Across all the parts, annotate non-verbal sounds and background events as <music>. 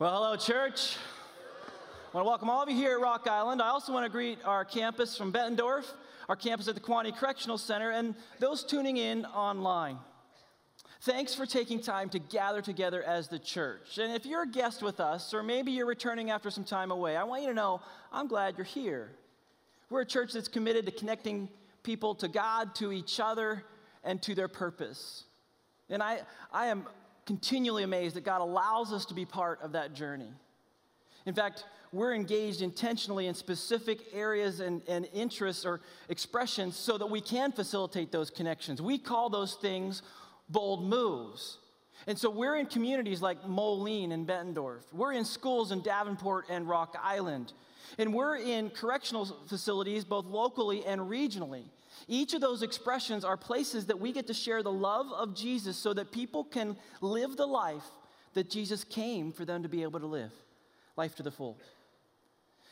Well, hello, church. I want to welcome all of you here at Rock Island. I also want to greet our campus from Bettendorf, our campus at the Kewanee Correctional Center, and those tuning in online. Thanks for taking time to gather together as the church. And if you're a guest with us, or maybe you're returning after some time away, I want you to know I'm glad you're here. We're a church that's committed to connecting people to God, to each other, and to their purpose. And I, I am continually amazed that God allows us to be part of that journey. In fact, we're engaged intentionally in specific areas and, and interests or expressions so that we can facilitate those connections. We call those things bold moves. And so we're in communities like Moline and Bettendorf. We're in schools in Davenport and Rock Island. And we're in correctional facilities both locally and regionally. Each of those expressions are places that we get to share the love of Jesus so that people can live the life that Jesus came for them to be able to live life to the full.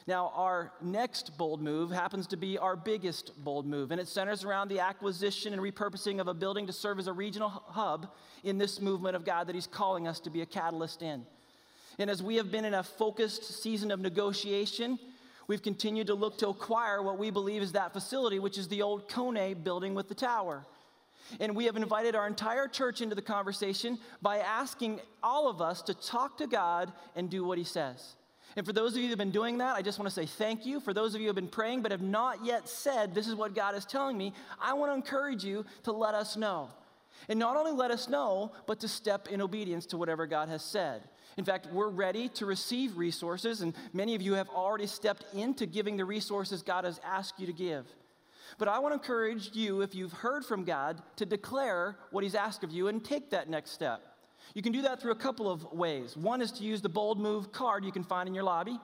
Now, our next bold move happens to be our biggest bold move, and it centers around the acquisition and repurposing of a building to serve as a regional hub in this movement of God that He's calling us to be a catalyst in. And as we have been in a focused season of negotiation, we've continued to look to acquire what we believe is that facility, which is the old Kone building with the tower. And we have invited our entire church into the conversation by asking all of us to talk to God and do what He says. And for those of you that have been doing that, I just want to say thank you. For those of you who have been praying but have not yet said, This is what God is telling me, I want to encourage you to let us know. And not only let us know, but to step in obedience to whatever God has said. In fact, we're ready to receive resources, and many of you have already stepped into giving the resources God has asked you to give. But I want to encourage you, if you've heard from God, to declare what He's asked of you and take that next step. You can do that through a couple of ways. One is to use the Bold Move card you can find in your lobby.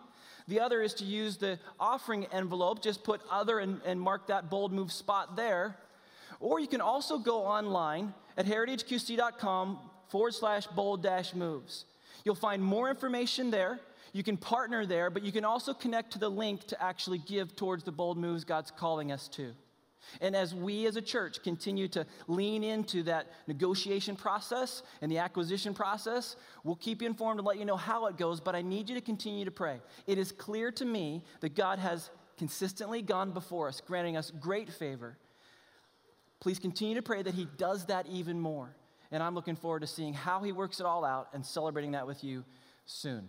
The other is to use the offering envelope, just put other and, and mark that Bold Move spot there. Or you can also go online at heritageqc.com forward slash bold dash moves. You'll find more information there. You can partner there, but you can also connect to the link to actually give towards the bold moves God's calling us to. And as we as a church continue to lean into that negotiation process and the acquisition process, we'll keep you informed and let you know how it goes, but I need you to continue to pray. It is clear to me that God has consistently gone before us, granting us great favor. Please continue to pray that He does that even more. And I'm looking forward to seeing how he works it all out and celebrating that with you soon.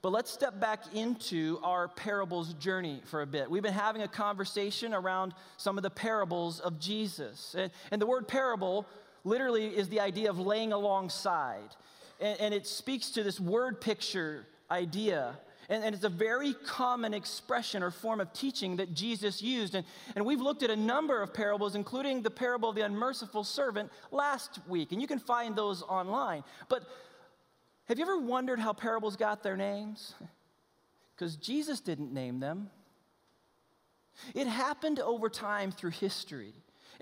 But let's step back into our parables journey for a bit. We've been having a conversation around some of the parables of Jesus. And, and the word parable literally is the idea of laying alongside. And, and it speaks to this word picture idea and, and, it's a very common expression or form of teaching that Jesus used. And, and we've looked at a number of parables, including the parable of the unmerciful servant last week. And you can find those online. But have you ever wondered how parables got their names? <laughs> Because Jesus didn't name them. It happened over time through history.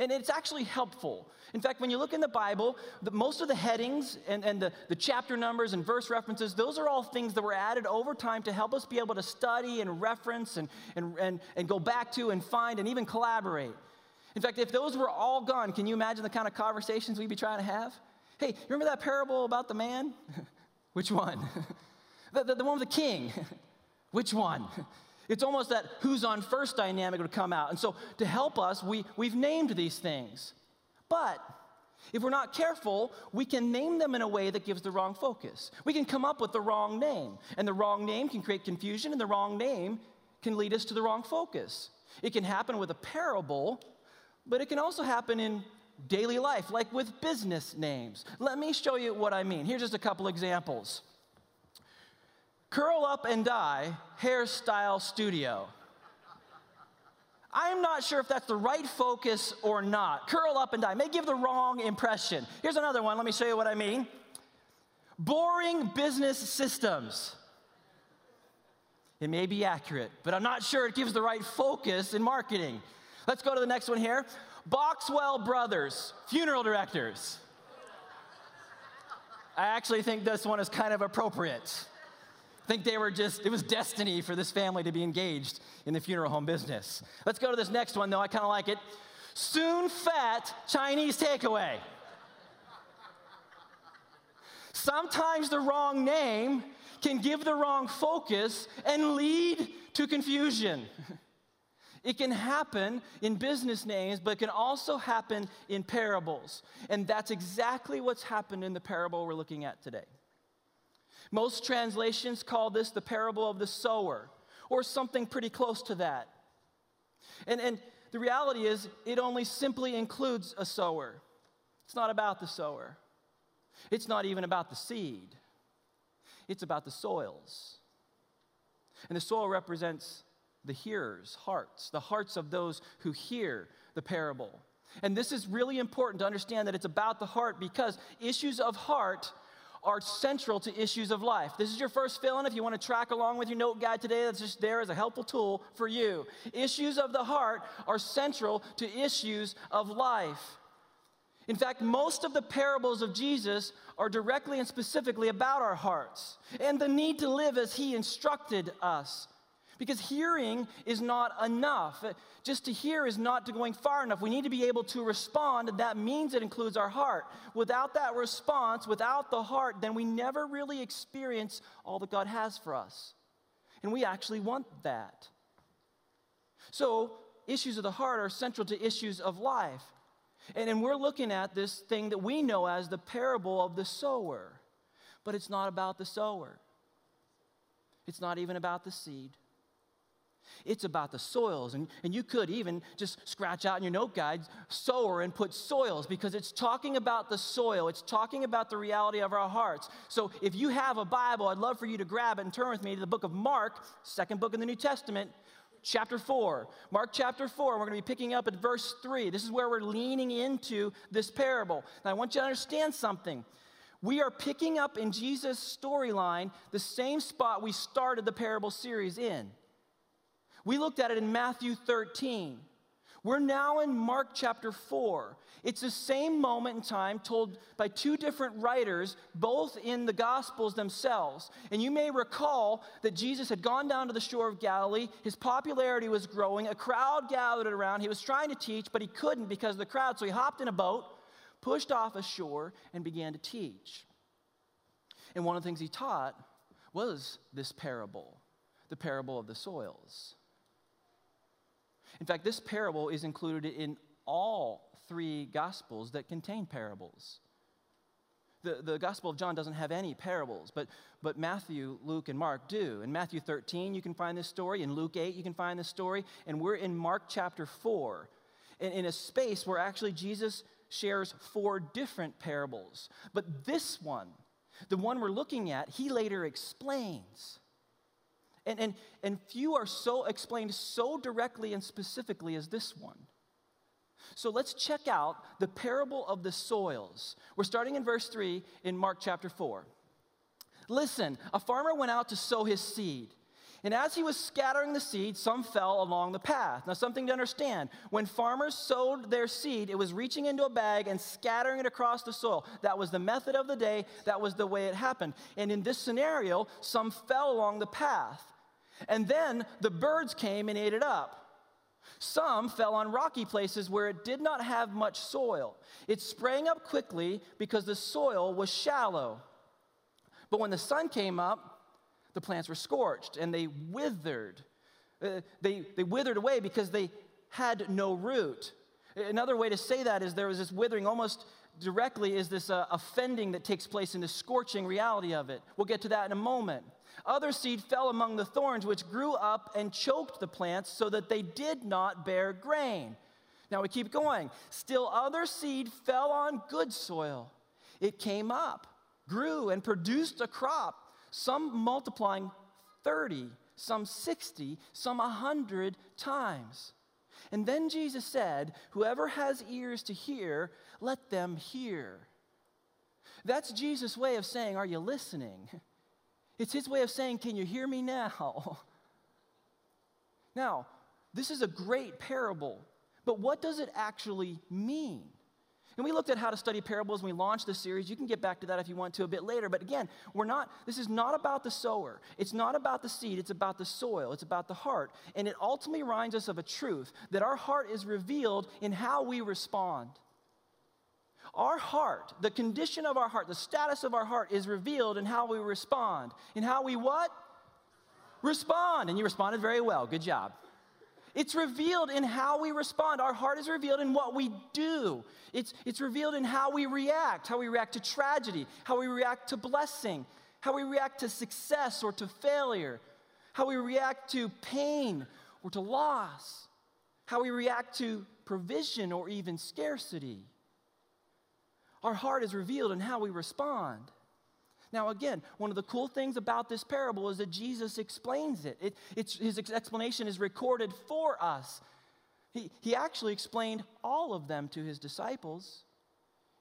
And it's actually helpful. In fact, when you look in the Bible, the, most of the headings and, and the, the chapter numbers and verse references, those are all things that were added over time to help us be able to study and reference and, and, and, and go back to and find and even collaborate. In fact, if those were all gone, can you imagine the kind of conversations we'd be trying to have? Hey, remember that parable about the man? <laughs> Which one? <laughs> the, the, the one with the king. <laughs> Which one? It's almost that who's on first dynamic would come out. And so to help us, we, we've named these things. But if we're not careful, we can name them in a way that gives the wrong focus. We can come up with the wrong name, and the wrong name can create confusion, and the wrong name can lead us to the wrong focus. It can happen with a parable, but it can also happen in daily life, like with business names. Let me show you what I mean. Here's just a couple examples. Curl Up and Die Hairstyle Studio. I'm not sure if that's the right focus or not. Curl up and die may give the wrong impression. Here's another one. Let me show you what I mean. Boring business systems. It may be accurate, but I'm not sure it gives the right focus in marketing. Let's go to the next one here. Boxwell Brothers, funeral directors. I actually think this one is kind of appropriate think they were just, it was destiny for this family to be engaged in the funeral home business. Let's go to this next one, though. I kind of like it. Soon fat Chinese takeaway. Sometimes the wrong name can give the wrong focus and lead to confusion. It can happen in business names, but it can also happen in parables. And that's exactly what's happened in the parable we're looking at today. Most translations call this the parable of the sower, or something pretty close to that. And, and the reality is, it only simply includes a sower. It's not about the sower, it's not even about the seed, it's about the soils. And the soil represents the hearers' hearts, the hearts of those who hear the parable. And this is really important to understand that it's about the heart because issues of heart are central to issues of life. This is your first fill in. If you want to track along with your note guide today, that's just there as a helpful tool for you. Issues of the heart are central to issues of life. In fact, most of the parables of Jesus are directly and specifically about our hearts and the need to live as he instructed us. Because hearing is not enough. Just to hear is not going far enough. We need to be able to respond, that means it includes our heart. Without that response, without the heart, then we never really experience all that God has for us. And we actually want that. So, issues of the heart are central to issues of life. And, and we're looking at this thing that we know as the parable of the sower. But it's not about the sower, it's not even about the seed. It's about the soils. And, and you could even just scratch out in your note guide sower and put soils because it's talking about the soil. It's talking about the reality of our hearts. So if you have a Bible, I'd love for you to grab it and turn with me to the book of Mark, second book in the New Testament. Chapter 4. Mark chapter 4, we're going to be picking up at verse 3. This is where we're leaning into this parable. Now, I want you to understand something. We are picking up in Jesus' storyline the same spot we started the parable series in. We looked at it in Matthew 13. We're now in Mark chapter 4. It's the same moment in time told by two different writers, both in the Gospels themselves. And you may recall that Jesus had gone down to the shore of Galilee. His popularity was growing. A crowd gathered around. He was trying to teach, but he couldn't because of the crowd. So he hopped in a boat, pushed off ashore, and began to teach. And one of the things he taught was this parable the parable of the soils. In fact, this parable is included in all three gospels that contain parables. The, the Gospel of John doesn't have any parables, but, but Matthew, Luke, and Mark do. In Matthew 13, you can find this story. In Luke 8, you can find this story. And we're in Mark chapter 4, in, in a space where actually Jesus shares four different parables. But this one, the one we're looking at, he later explains. And, and, and few are so explained so directly and specifically as this one. So let's check out the parable of the soils. We're starting in verse 3 in Mark chapter 4. Listen, a farmer went out to sow his seed. And as he was scattering the seed, some fell along the path. Now, something to understand when farmers sowed their seed, it was reaching into a bag and scattering it across the soil. That was the method of the day, that was the way it happened. And in this scenario, some fell along the path. And then the birds came and ate it up. Some fell on rocky places where it did not have much soil. It sprang up quickly because the soil was shallow. But when the sun came up, the plants were scorched and they withered. Uh, they, they withered away because they had no root. Another way to say that is there was this withering almost directly is this uh, offending that takes place in the scorching reality of it. We'll get to that in a moment. Other seed fell among the thorns, which grew up and choked the plants so that they did not bear grain. Now we keep going. Still, other seed fell on good soil. It came up, grew, and produced a crop, some multiplying 30, some 60, some 100 times. And then Jesus said, Whoever has ears to hear, let them hear. That's Jesus' way of saying, Are you listening? It's his way of saying, Can you hear me now? <laughs> Now, this is a great parable, but what does it actually mean? And we looked at how to study parables when we launched this series. You can get back to that if you want to a bit later. But again, we're not, this is not about the sower. It's not about the seed. It's about the soil. It's about the heart. And it ultimately reminds us of a truth that our heart is revealed in how we respond. Our heart, the condition of our heart, the status of our heart is revealed in how we respond. In how we what? Respond. And you responded very well. Good job. It's revealed in how we respond. Our heart is revealed in what we do. It's, it's revealed in how we react, how we react to tragedy, how we react to blessing, how we react to success or to failure, how we react to pain or to loss, how we react to provision or even scarcity. Our heart is revealed in how we respond. Now, again, one of the cool things about this parable is that Jesus explains it. it his explanation is recorded for us. He, he actually explained all of them to his disciples.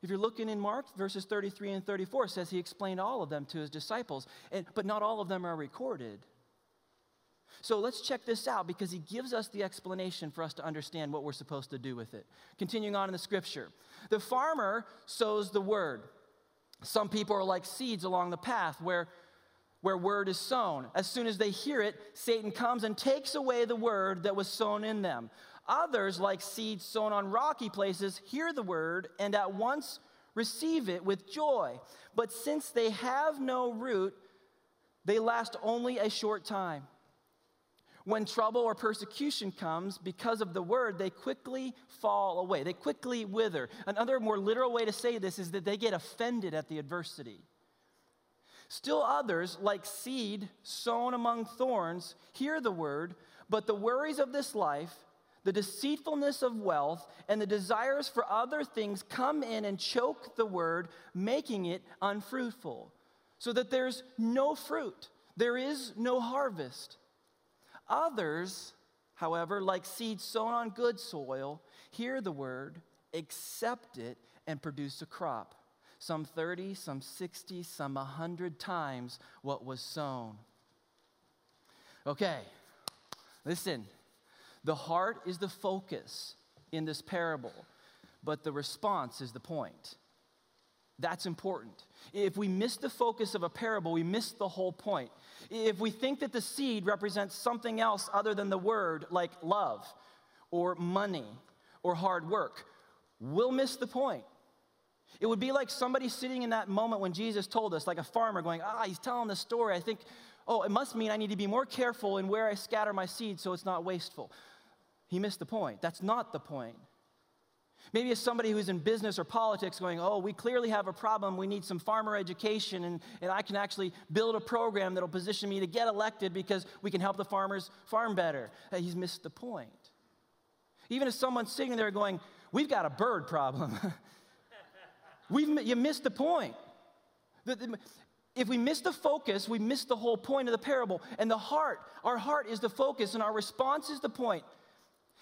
If you're looking in Mark, verses 33 and 34 says he explained all of them to his disciples, and, but not all of them are recorded. So let's check this out because he gives us the explanation for us to understand what we're supposed to do with it. Continuing on in the scripture, the farmer sows the word. Some people are like seeds along the path where, where word is sown. As soon as they hear it, Satan comes and takes away the word that was sown in them. Others, like seeds sown on rocky places, hear the word and at once receive it with joy. But since they have no root, they last only a short time. When trouble or persecution comes because of the word, they quickly fall away. They quickly wither. Another more literal way to say this is that they get offended at the adversity. Still others, like seed sown among thorns, hear the word, but the worries of this life, the deceitfulness of wealth, and the desires for other things come in and choke the word, making it unfruitful. So that there's no fruit, there is no harvest. Others, however, like seeds sown on good soil, hear the word, accept it, and produce a crop. Some 30, some 60, some 100 times what was sown. Okay, listen. The heart is the focus in this parable, but the response is the point. That's important. If we miss the focus of a parable, we miss the whole point. If we think that the seed represents something else other than the word, like love or money or hard work, we'll miss the point. It would be like somebody sitting in that moment when Jesus told us, like a farmer going, Ah, he's telling the story. I think, oh, it must mean I need to be more careful in where I scatter my seed so it's not wasteful. He missed the point. That's not the point. Maybe as somebody who's in business or politics going, oh, we clearly have a problem. We need some farmer education, and, and I can actually build a program that'll position me to get elected because we can help the farmers farm better. Uh, he's missed the point. Even as someone's sitting there going, we've got a bird problem. <laughs> We've, you missed the point. If we miss the focus, we miss the whole point of the parable. And the heart, our heart is the focus, and our response is the point.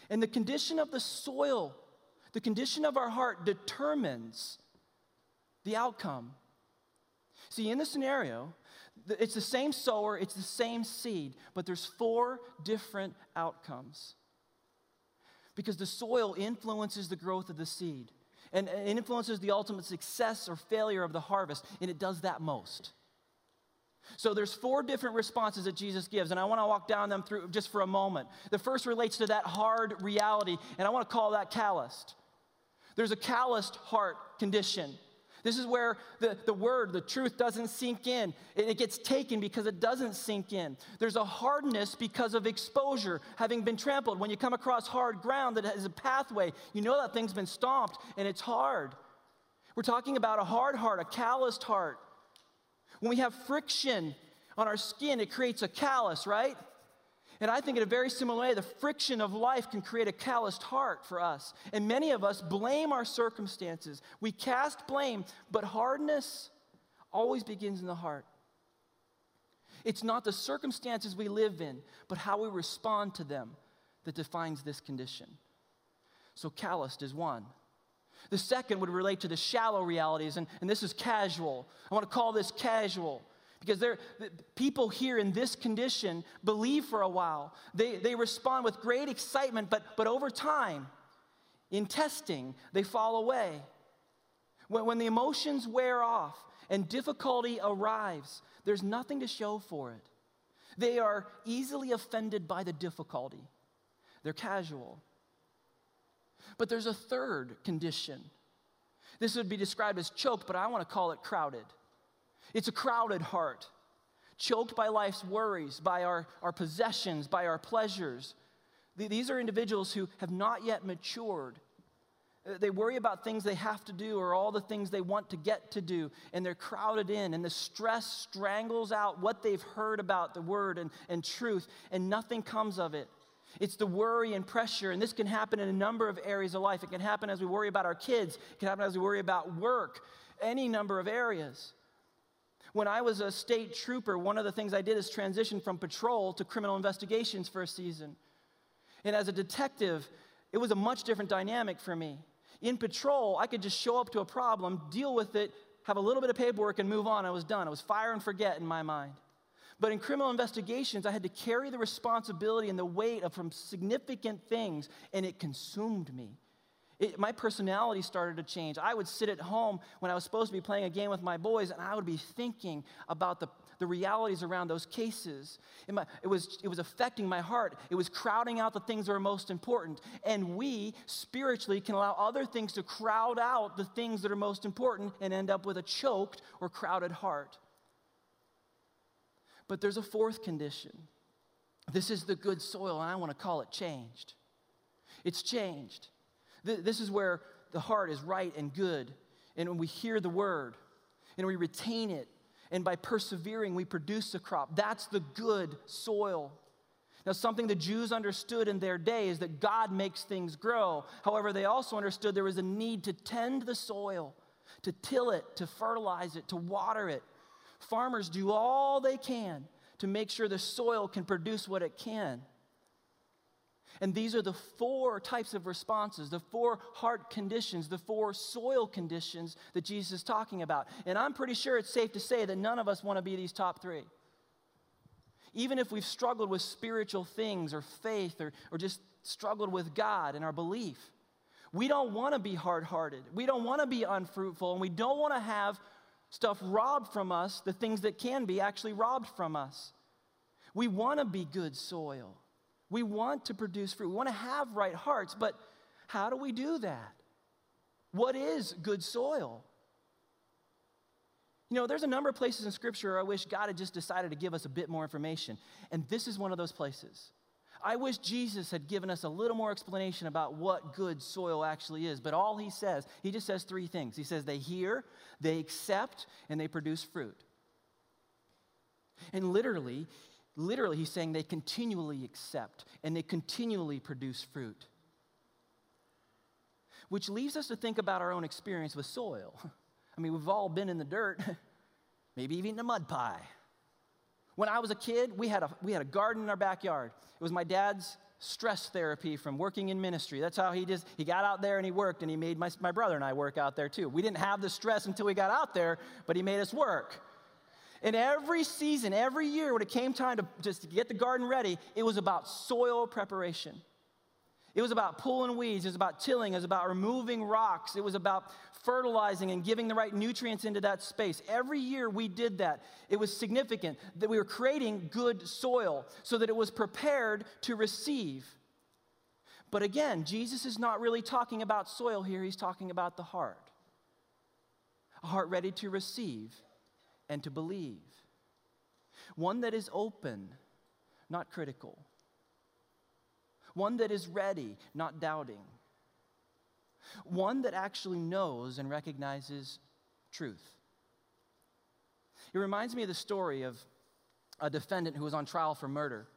And the condition of the soil the condition of our heart determines the outcome. See, in the scenario, it's the same sower, it's the same seed, but there's four different outcomes. Because the soil influences the growth of the seed and it influences the ultimate success or failure of the harvest, and it does that most. So there's four different responses that Jesus gives, and I want to walk down them through just for a moment. The first relates to that hard reality, and I want to call that calloused. There's a calloused heart condition. This is where the, the word, the truth doesn't sink in. It, it gets taken because it doesn't sink in. There's a hardness because of exposure, having been trampled. When you come across hard ground that is a pathway, you know that thing's been stomped and it's hard. We're talking about a hard heart, a calloused heart. When we have friction on our skin, it creates a callus, right? And I think in a very similar way, the friction of life can create a calloused heart for us. And many of us blame our circumstances. We cast blame, but hardness always begins in the heart. It's not the circumstances we live in, but how we respond to them that defines this condition. So, calloused is one. The second would relate to the shallow realities, and, and this is casual. I want to call this casual because they're, people here in this condition believe for a while. They, they respond with great excitement, but, but over time, in testing, they fall away. When, when the emotions wear off and difficulty arrives, there's nothing to show for it. They are easily offended by the difficulty, they're casual. But there's a third condition This would be described as choked, but I want to call it crowded. It's a crowded heart, choked by life's worries, by our, our possessions, by our pleasures. These are individuals who have not yet matured. They worry about things they have to do or all the things they want to get to do, and they're crowded in, and the stress strangles out what they've heard about the word and, and truth, and nothing comes of it. It's the worry and pressure, and this can happen in a number of areas of life. It can happen as we worry about our kids, it can happen as we worry about work, any number of areas. When I was a state trooper, one of the things I did is transition from patrol to criminal investigations for a season. And as a detective, it was a much different dynamic for me. In patrol, I could just show up to a problem, deal with it, have a little bit of paperwork, and move on. I was done. I was fire and forget in my mind. But in criminal investigations, I had to carry the responsibility and the weight of some significant things, and it consumed me. It, my personality started to change. I would sit at home when I was supposed to be playing a game with my boys, and I would be thinking about the, the realities around those cases. My, it, was, it was affecting my heart. It was crowding out the things that are most important. And we, spiritually, can allow other things to crowd out the things that are most important and end up with a choked or crowded heart. But there's a fourth condition. This is the good soil, and I want to call it changed. It's changed. This is where the heart is right and good. And when we hear the word and we retain it, and by persevering, we produce a crop. That's the good soil. Now, something the Jews understood in their day is that God makes things grow. However, they also understood there was a need to tend the soil, to till it, to fertilize it, to water it, Farmers do all they can to make sure the soil can produce what it can. And these are the four types of responses, the four heart conditions, the four soil conditions that Jesus is talking about. And I'm pretty sure it's safe to say that none of us want to be these top three. Even if we've struggled with spiritual things or faith or, or just struggled with God and our belief, we don't want to be hard hearted. We don't want to be unfruitful, and we don't want to have stuff robbed from us, the things that can be actually robbed from us. We want to be good soil. We want to produce fruit. We want to have right hearts, but how do we do that? What is good soil? You know, there's a number of places in Scripture I wish God had just decided to give us a bit more information, and this is one of those places. I wish Jesus had given us a little more explanation about what good soil actually is. But all he says, he just says three things. He says they hear, they accept, and they produce fruit. And literally, literally, he's saying they continually accept and they continually produce fruit. Which leaves us to think about our own experience with soil. <laughs> I mean, we've all been in the dirt, <laughs> maybe even a mud pie. When I was a kid, we had a, we had a garden in our backyard. It was my dad's stress therapy from working in ministry. That's how he just, he got out there and he worked and he made my, my brother and I work out there too. We didn't have the stress until we got out there, but he made us work. And every season, every year, when it came time to just get the garden ready, it was about soil preparation. It was about pulling weeds. It was about tilling. It was about removing rocks. It was about fertilizing and giving the right nutrients into that space. Every year we did that. It was significant that we were creating good soil so that it was prepared to receive. But again, Jesus is not really talking about soil here, he's talking about the heart. A heart ready to receive and to believe. One that is open, not critical one that is ready, not doubting, one that actually knows and recognizes truth. It reminds me of the story of a defendant who was on trial for murder.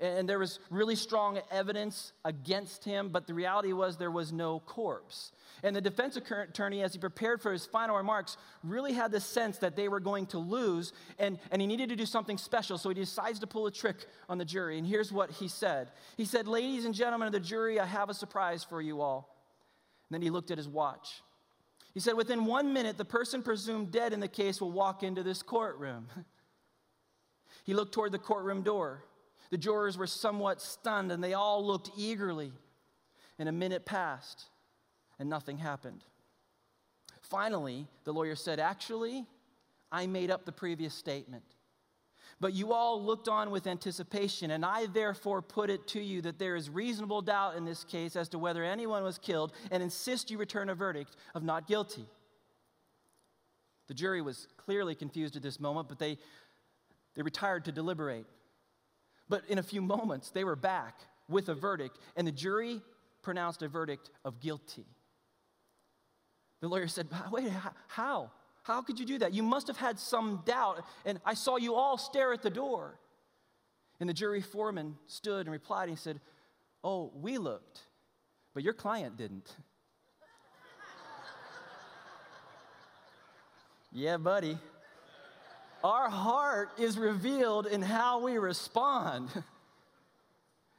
And there was really strong evidence against him, but the reality was there was no corpse. And the defense attorney, as he prepared for his final remarks, really had the sense that they were going to lose, and, and he needed to do something special. So he decides to pull a trick on the jury. And here's what he said He said, Ladies and gentlemen of the jury, I have a surprise for you all. And then he looked at his watch. He said, Within one minute, the person presumed dead in the case will walk into this courtroom. <laughs> he looked toward the courtroom door. The jurors were somewhat stunned and they all looked eagerly. And a minute passed and nothing happened. Finally, the lawyer said, Actually, I made up the previous statement. But you all looked on with anticipation, and I therefore put it to you that there is reasonable doubt in this case as to whether anyone was killed, and insist you return a verdict of not guilty. The jury was clearly confused at this moment, but they, they retired to deliberate. But in a few moments, they were back with a verdict, and the jury pronounced a verdict of guilty. The lawyer said, Wait, how? How could you do that? You must have had some doubt, and I saw you all stare at the door. And the jury foreman stood and replied, and he said, Oh, we looked, but your client didn't. <laughs> yeah, buddy. Our heart is revealed in how we respond. <laughs>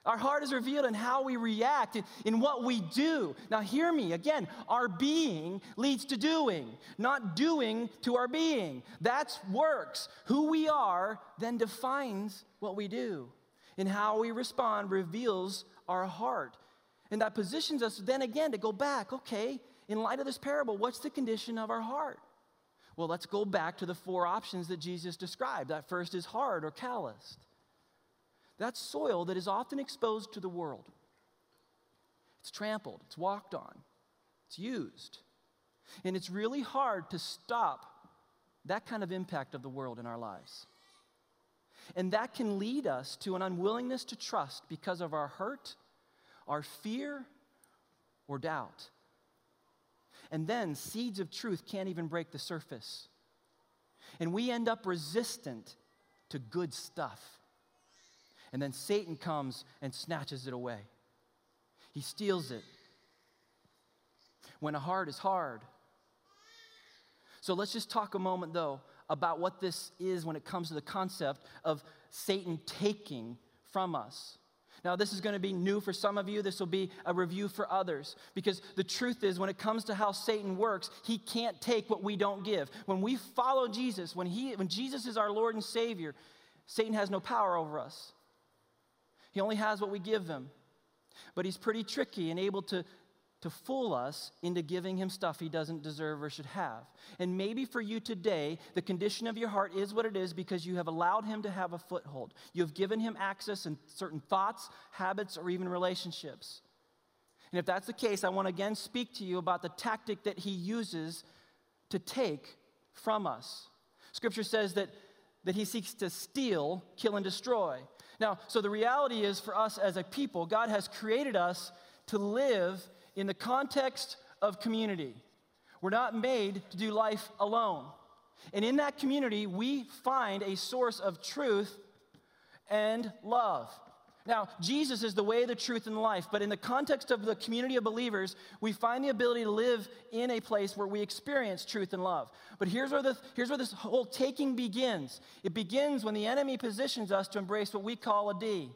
Our heart is revealed in how we react, in what we do. Now, hear me again. Our being leads to doing, not doing to our being. That's works. Who we are then defines what we do. And how we respond reveals our heart. And that positions us then again to go back okay, in light of this parable, what's the condition of our heart? Well, let's go back to the four options that Jesus described. That first is hard or calloused. That's soil that is often exposed to the world. It's trampled, it's walked on, it's used. And it's really hard to stop that kind of impact of the world in our lives. And that can lead us to an unwillingness to trust because of our hurt, our fear, or doubt. And then seeds of truth can't even break the surface. And we end up resistant to good stuff. And then Satan comes and snatches it away. He steals it. When a heart is hard. So let's just talk a moment, though, about what this is when it comes to the concept of Satan taking from us. Now, this is going to be new for some of you. This will be a review for others. Because the truth is, when it comes to how Satan works, he can't take what we don't give. When we follow Jesus, when, he, when Jesus is our Lord and Savior, Satan has no power over us. He only has what we give him. But he's pretty tricky and able to, to fool us into giving him stuff he doesn't deserve or should have. And maybe for you today, the condition of your heart is what it is because you have allowed him to have a foothold. You have given him access in certain thoughts, habits, or even relationships. And if that's the case, I want to again speak to you about the tactic that he uses to take from us. Scripture says that, that he seeks to steal, kill, and destroy. Now, so the reality is for us as a people, God has created us to live in the context of community. We're not made to do life alone. And in that community, we find a source of truth and love. Now, Jesus is the way, the truth, and life, but in the context of the community of believers, we find the ability to live in a place where we experience truth and love. But here's where, the, here's where this whole taking begins it begins when the enemy positions us to embrace what we call a D.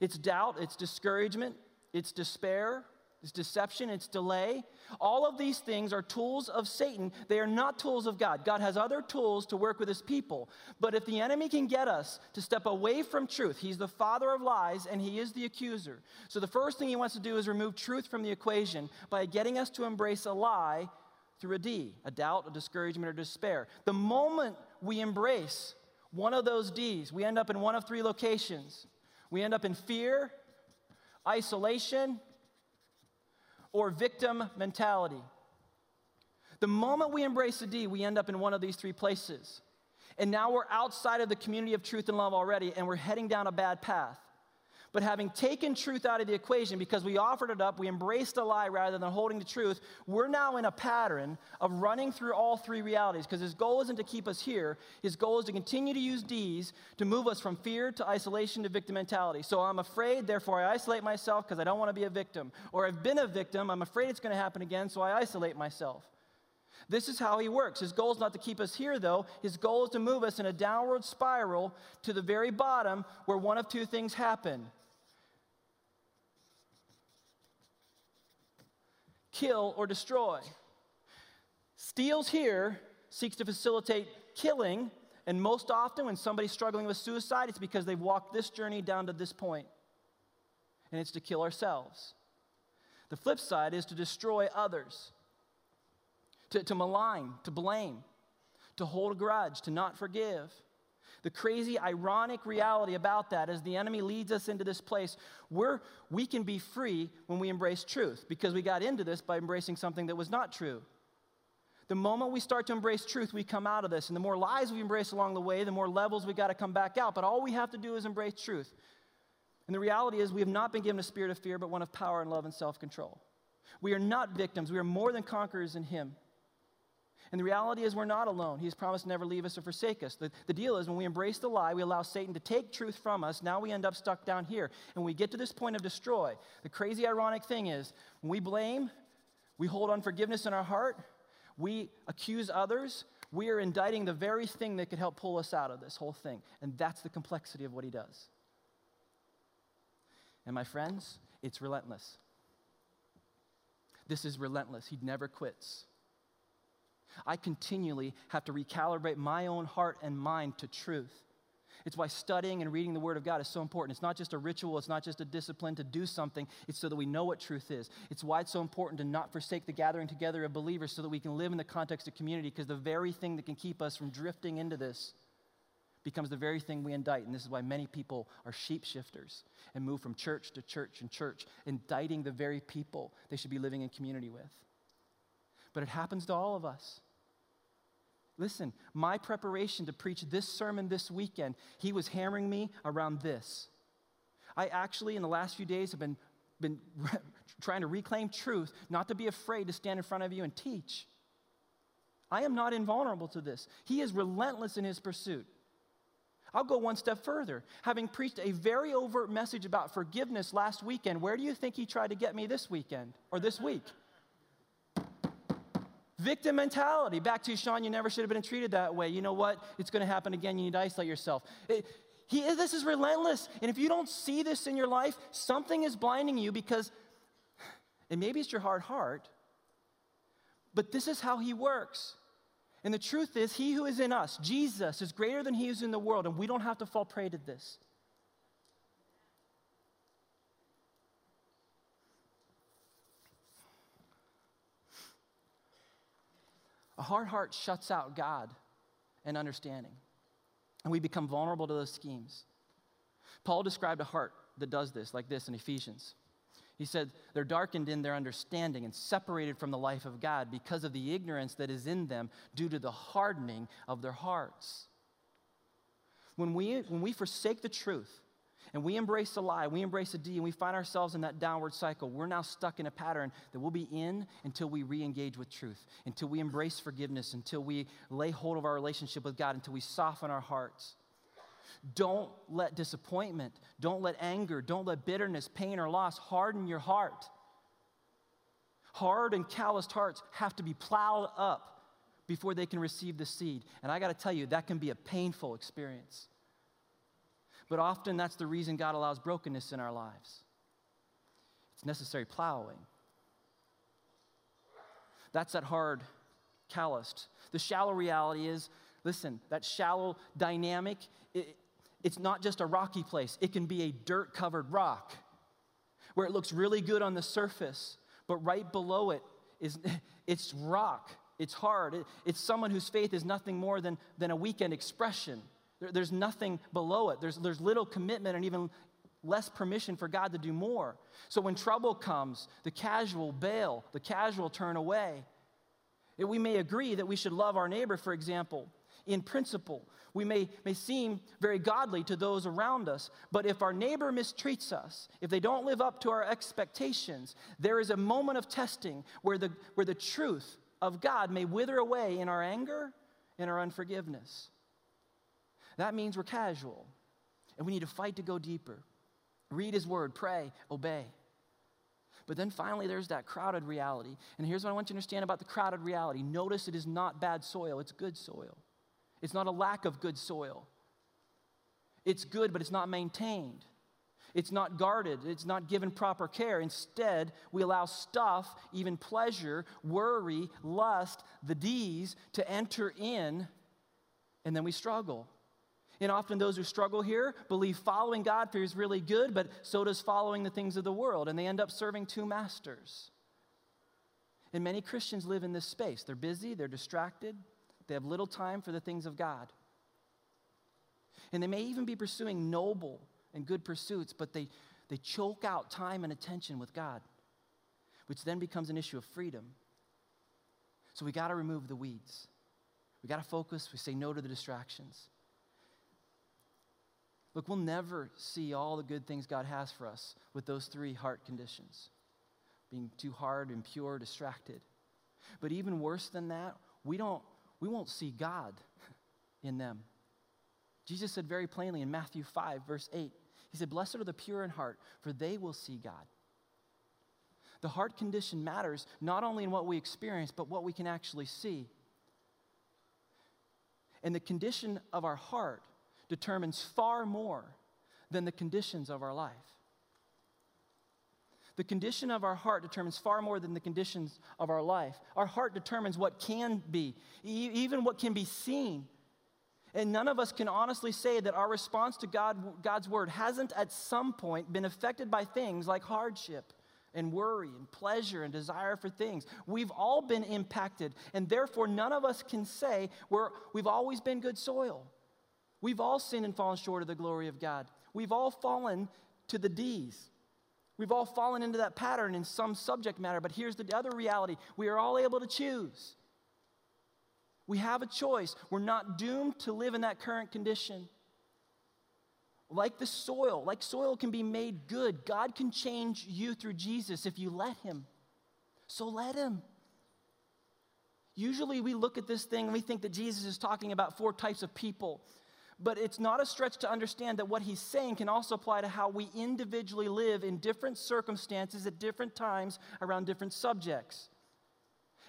It's doubt, it's discouragement, it's despair, it's deception, it's delay. All of these things are tools of Satan. They are not tools of God. God has other tools to work with his people. But if the enemy can get us to step away from truth, he's the father of lies and he is the accuser. So the first thing he wants to do is remove truth from the equation by getting us to embrace a lie through a D, a doubt, a discouragement, or despair. The moment we embrace one of those D's, we end up in one of three locations. We end up in fear, isolation, or victim mentality. The moment we embrace the D, we end up in one of these three places. And now we're outside of the community of truth and love already, and we're heading down a bad path. But having taken truth out of the equation because we offered it up, we embraced a lie rather than holding the truth, we're now in a pattern of running through all three realities because his goal isn't to keep us here. His goal is to continue to use D's to move us from fear to isolation to victim mentality. So I'm afraid, therefore I isolate myself because I don't want to be a victim. Or I've been a victim, I'm afraid it's going to happen again, so I isolate myself. This is how he works. His goal is not to keep us here, though. His goal is to move us in a downward spiral to the very bottom where one of two things happen kill, or destroy. Steals here seeks to facilitate killing, and most often when somebody's struggling with suicide, it's because they've walked this journey down to this point, and it's to kill ourselves. The flip side is to destroy others, to, to malign, to blame, to hold a grudge, to not forgive. The crazy, ironic reality about that is the enemy leads us into this place where we can be free when we embrace truth because we got into this by embracing something that was not true. The moment we start to embrace truth, we come out of this. And the more lies we embrace along the way, the more levels we got to come back out. But all we have to do is embrace truth. And the reality is, we have not been given a spirit of fear, but one of power and love and self control. We are not victims, we are more than conquerors in Him. And the reality is, we're not alone. He's promised to never leave us or forsake us. The, the deal is, when we embrace the lie, we allow Satan to take truth from us. Now we end up stuck down here. And we get to this point of destroy. The crazy, ironic thing is, when we blame, we hold unforgiveness in our heart, we accuse others, we are indicting the very thing that could help pull us out of this whole thing. And that's the complexity of what he does. And my friends, it's relentless. This is relentless. He never quits. I continually have to recalibrate my own heart and mind to truth. It's why studying and reading the Word of God is so important. It's not just a ritual, it's not just a discipline to do something, it's so that we know what truth is. It's why it's so important to not forsake the gathering together of believers so that we can live in the context of community, because the very thing that can keep us from drifting into this becomes the very thing we indict. And this is why many people are sheep shifters and move from church to church and church, indicting the very people they should be living in community with. But it happens to all of us. Listen, my preparation to preach this sermon this weekend, he was hammering me around this. I actually, in the last few days, have been, been <laughs> trying to reclaim truth, not to be afraid to stand in front of you and teach. I am not invulnerable to this. He is relentless in his pursuit. I'll go one step further. Having preached a very overt message about forgiveness last weekend, where do you think he tried to get me this weekend or this week? <laughs> Victim mentality. Back to Sean, you never should have been treated that way. You know what? It's going to happen again. You need to isolate yourself. It, he, this is relentless. And if you don't see this in your life, something is blinding you because, and maybe it's your hard heart, but this is how he works. And the truth is, he who is in us, Jesus, is greater than he who's in the world, and we don't have to fall prey to this. A hard heart shuts out God and understanding, and we become vulnerable to those schemes. Paul described a heart that does this, like this in Ephesians. He said, They're darkened in their understanding and separated from the life of God because of the ignorance that is in them due to the hardening of their hearts. When we, when we forsake the truth and we embrace a lie, we embrace a D, and we find ourselves in that downward cycle, we're now stuck in a pattern that we'll be in until we re engage with truth, until we embrace forgiveness, until we lay hold of our relationship with God, until we soften our hearts. Don't let disappointment, don't let anger, don't let bitterness, pain, or loss harden your heart. Hard and calloused hearts have to be plowed up before they can receive the seed. And I got to tell you, that can be a painful experience. But often that's the reason God allows brokenness in our lives. It's necessary plowing. That's that hard, calloused. The shallow reality is listen, that shallow dynamic, it, it's not just a rocky place, it can be a dirt covered rock where it looks really good on the surface, but right below it is <laughs> it's rock. It's hard. It, it's someone whose faith is nothing more than, than a weekend expression. There, there's nothing below it. There's, there's little commitment and even less permission for God to do more. So when trouble comes, the casual bail, the casual turn away. We may agree that we should love our neighbor, for example, in principle. We may, may seem very godly to those around us, but if our neighbor mistreats us, if they don't live up to our expectations, there is a moment of testing where the, where the truth of God may wither away in our anger and our unforgiveness. That means we're casual, and we need to fight to go deeper. Read His Word, pray, obey. But then finally, there's that crowded reality. And here's what I want you to understand about the crowded reality notice it is not bad soil, it's good soil. It's not a lack of good soil. It's good, but it's not maintained. It's not guarded. It's not given proper care. Instead, we allow stuff, even pleasure, worry, lust, the D's to enter in, and then we struggle. And often those who struggle here believe following God feels really good, but so does following the things of the world, and they end up serving two masters. And many Christians live in this space. They're busy, they're distracted, they have little time for the things of God. And they may even be pursuing noble and good pursuits, but they, they choke out time and attention with God, which then becomes an issue of freedom. So we got to remove the weeds. We got to focus. We say no to the distractions. Look, we'll never see all the good things God has for us with those three heart conditions being too hard, impure, distracted. But even worse than that, we, don't, we won't see God <laughs> in them. Jesus said very plainly in Matthew 5, verse 8, He said, Blessed are the pure in heart, for they will see God. The heart condition matters not only in what we experience, but what we can actually see. And the condition of our heart determines far more than the conditions of our life. The condition of our heart determines far more than the conditions of our life. Our heart determines what can be, even what can be seen. And none of us can honestly say that our response to God, God's word hasn't at some point been affected by things like hardship and worry and pleasure and desire for things. We've all been impacted, and therefore none of us can say we're, we've always been good soil. We've all sinned and fallen short of the glory of God. We've all fallen to the D's. We've all fallen into that pattern in some subject matter, but here's the other reality we are all able to choose. We have a choice. We're not doomed to live in that current condition. Like the soil, like soil can be made good, God can change you through Jesus if you let Him. So let Him. Usually we look at this thing and we think that Jesus is talking about four types of people. But it's not a stretch to understand that what he's saying can also apply to how we individually live in different circumstances at different times around different subjects.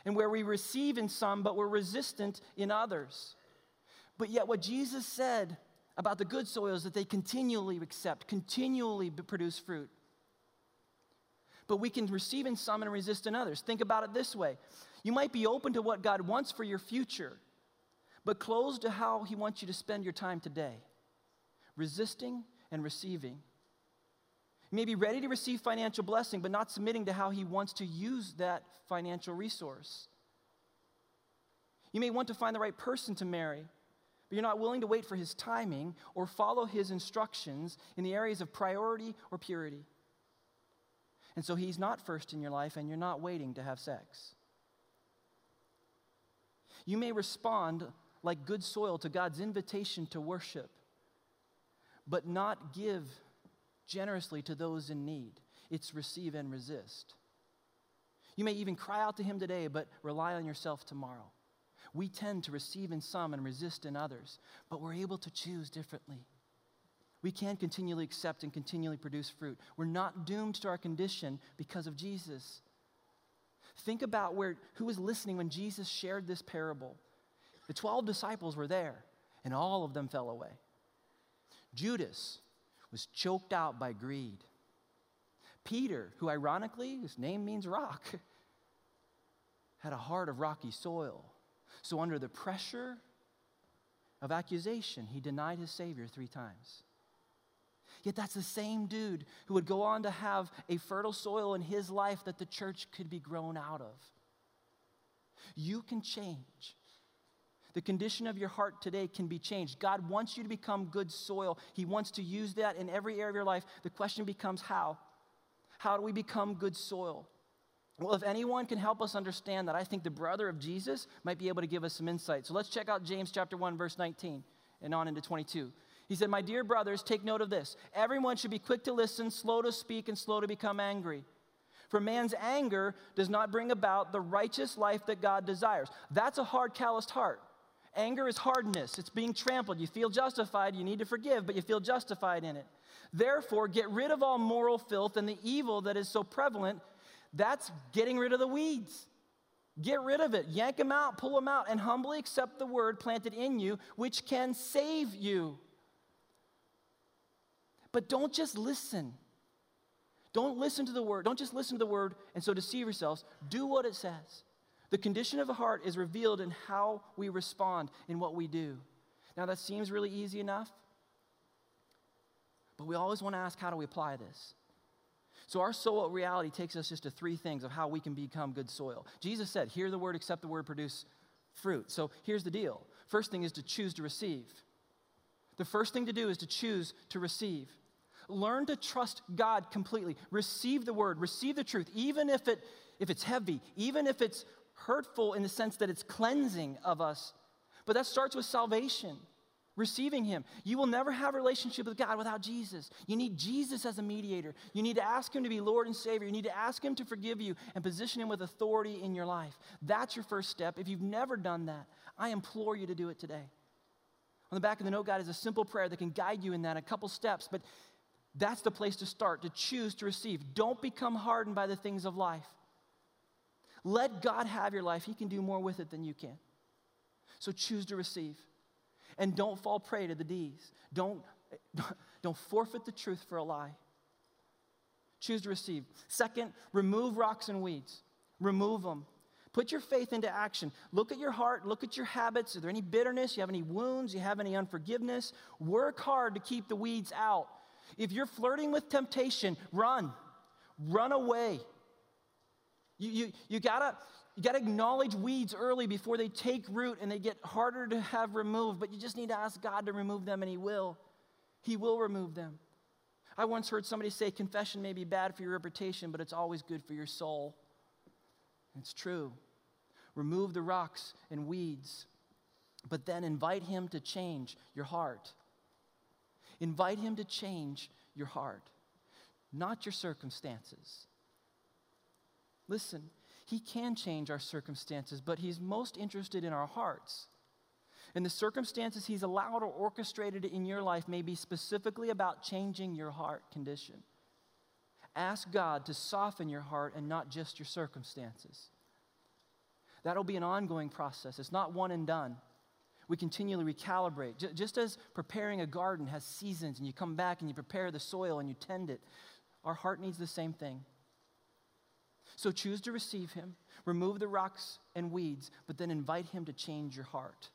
And where we receive in some, but we're resistant in others. But yet, what Jesus said about the good soils that they continually accept, continually produce fruit. But we can receive in some and resist in others. Think about it this way you might be open to what God wants for your future, but close to how He wants you to spend your time today, resisting and receiving. You may be ready to receive financial blessing, but not submitting to how He wants to use that financial resource. You may want to find the right person to marry, but you're not willing to wait for his timing or follow his instructions in the areas of priority or purity. And so he's not first in your life, and you're not waiting to have sex. You may respond like good soil to God's invitation to worship, but not give generously to those in need. It's receive and resist. You may even cry out to Him today, but rely on yourself tomorrow. We tend to receive in some and resist in others, but we're able to choose differently. We can continually accept and continually produce fruit. We're not doomed to our condition because of Jesus. Think about where who was listening when Jesus shared this parable. The 12 disciples were there, and all of them fell away. Judas was choked out by greed. Peter, who ironically, his name means rock, <laughs> had a heart of rocky soil. So, under the pressure of accusation, he denied his Savior three times. Yet, that's the same dude who would go on to have a fertile soil in his life that the church could be grown out of. You can change. The condition of your heart today can be changed. God wants you to become good soil. He wants to use that in every area of your life. The question becomes how? How do we become good soil? Well, if anyone can help us understand that, I think the brother of Jesus might be able to give us some insight. So let's check out James chapter 1 verse 19 and on into 22. He said, "My dear brothers, take note of this. Everyone should be quick to listen, slow to speak, and slow to become angry. For man's anger does not bring about the righteous life that God desires." That's a hard, calloused heart. Anger is hardness. It's being trampled. You feel justified. You need to forgive, but you feel justified in it. Therefore, get rid of all moral filth and the evil that is so prevalent that's getting rid of the weeds. Get rid of it. Yank them out, pull them out, and humbly accept the word planted in you, which can save you. But don't just listen. Don't listen to the word. Don't just listen to the word and so deceive yourselves. Do what it says. The condition of the heart is revealed in how we respond in what we do. Now, that seems really easy enough, but we always want to ask how do we apply this? So, our soul reality takes us just to three things of how we can become good soil. Jesus said, Hear the word, accept the word, produce fruit. So, here's the deal first thing is to choose to receive. The first thing to do is to choose to receive. Learn to trust God completely. Receive the word, receive the truth, even if, it, if it's heavy, even if it's hurtful in the sense that it's cleansing of us. But that starts with salvation, receiving Him. You will never have a relationship with God without Jesus. You need Jesus as a mediator. You need to ask Him to be Lord and Savior. You need to ask Him to forgive you and position Him with authority in your life. That's your first step. If you've never done that, I implore you to do it today. On the back of the note guide is a simple prayer that can guide you in that, a couple steps, but that's the place to start, to choose to receive. Don't become hardened by the things of life. Let God have your life. He can do more with it than you can. So choose to receive. And don't fall prey to the D's. Don't, <laughs> don't forfeit the truth for a lie. Choose to receive. Second, remove rocks and weeds. Remove them. Put your faith into action. Look at your heart. Look at your habits. Are there any bitterness? You have any wounds? You have any unforgiveness? Work hard to keep the weeds out. If you're flirting with temptation, run. Run away. You, you, you gotta, you gotta acknowledge weeds early before they take root and they get harder to have removed, but you just need to ask God to remove them, and He will. He will remove them. I once heard somebody say confession may be bad for your reputation, but it's always good for your soul. It's true. Remove the rocks and weeds, but then invite Him to change your heart. Invite Him to change your heart, not your circumstances. Listen, He can change our circumstances, but He's most interested in our hearts. And the circumstances He's allowed or orchestrated in your life may be specifically about changing your heart condition. Ask God to soften your heart and not just your circumstances. That'll be an ongoing process, it's not one and done. We continually recalibrate. Just as preparing a garden has seasons and you come back and you prepare the soil and you tend it, our heart needs the same thing. So choose to receive him, remove the rocks and weeds, but then invite him to change your heart.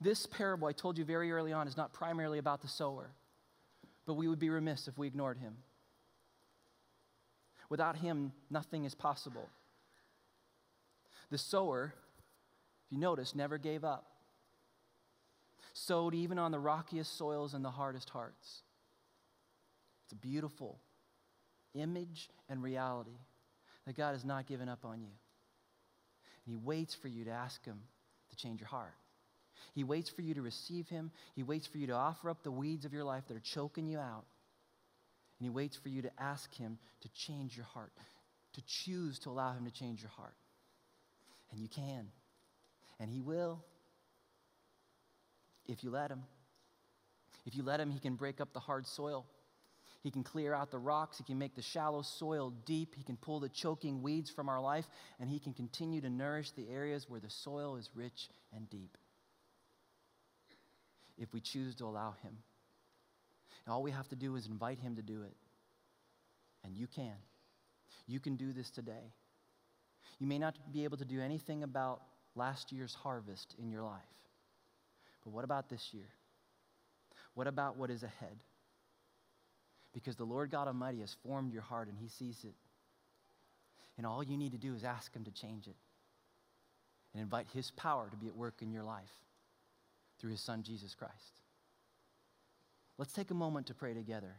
This parable I told you very early on is not primarily about the sower, but we would be remiss if we ignored him. Without him, nothing is possible. The sower, if you notice, never gave up. Sowed even on the rockiest soils and the hardest hearts. It's beautiful image and reality that God has not given up on you. And He waits for you to ask Him to change your heart. He waits for you to receive Him. He waits for you to offer up the weeds of your life that are choking you out. And He waits for you to ask Him to change your heart, to choose to allow Him to change your heart. And you can. And He will if you let Him. If you let Him, He can break up the hard soil. He can clear out the rocks. He can make the shallow soil deep. He can pull the choking weeds from our life. And He can continue to nourish the areas where the soil is rich and deep. If we choose to allow Him. And all we have to do is invite Him to do it. And you can. You can do this today. You may not be able to do anything about last year's harvest in your life. But what about this year? What about what is ahead? Because the Lord God Almighty has formed your heart and He sees it. And all you need to do is ask Him to change it and invite His power to be at work in your life through His Son, Jesus Christ. Let's take a moment to pray together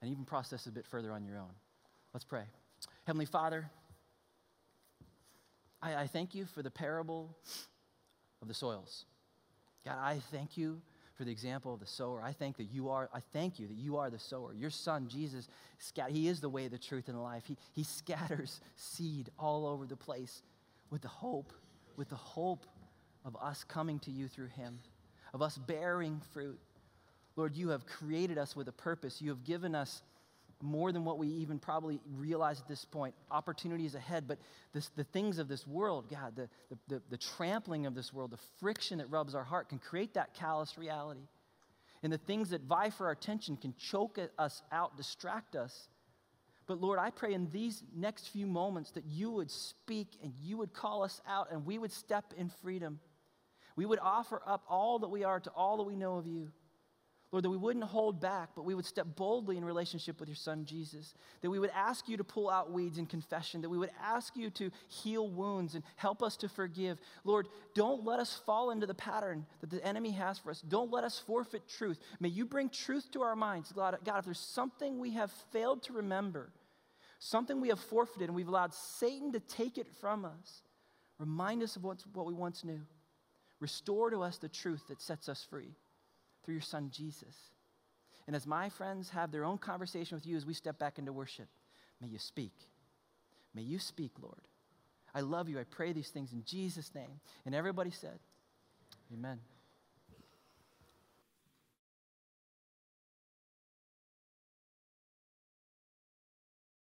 and even process a bit further on your own. Let's pray. Heavenly Father, I, I thank you for the parable of the soils. God, I thank you for the example of the sower. I thank that you are, I thank you that you are the sower. Your son, Jesus, he is the way, the truth, and the life. He, he scatters seed all over the place with the hope, with the hope of us coming to you through him, of us bearing fruit. Lord, you have created us with a purpose. You have given us more than what we even probably realize at this point. Opportunities ahead, but this, the things of this world, God, the, the, the, the trampling of this world, the friction that rubs our heart can create that callous reality. And the things that vie for our attention can choke us out, distract us. But Lord, I pray in these next few moments that you would speak and you would call us out and we would step in freedom. We would offer up all that we are to all that we know of you. Lord, that we wouldn't hold back, but we would step boldly in relationship with your son, Jesus. That we would ask you to pull out weeds in confession. That we would ask you to heal wounds and help us to forgive. Lord, don't let us fall into the pattern that the enemy has for us. Don't let us forfeit truth. May you bring truth to our minds. God, God if there's something we have failed to remember, something we have forfeited and we've allowed Satan to take it from us. Remind us of what we once knew. Restore to us the truth that sets us free through your Son, Jesus. And as my friends have their own conversation with you as we step back into worship, may you speak. May you speak, Lord. I love you. I pray these things in Jesus' name. And everybody said, Amen.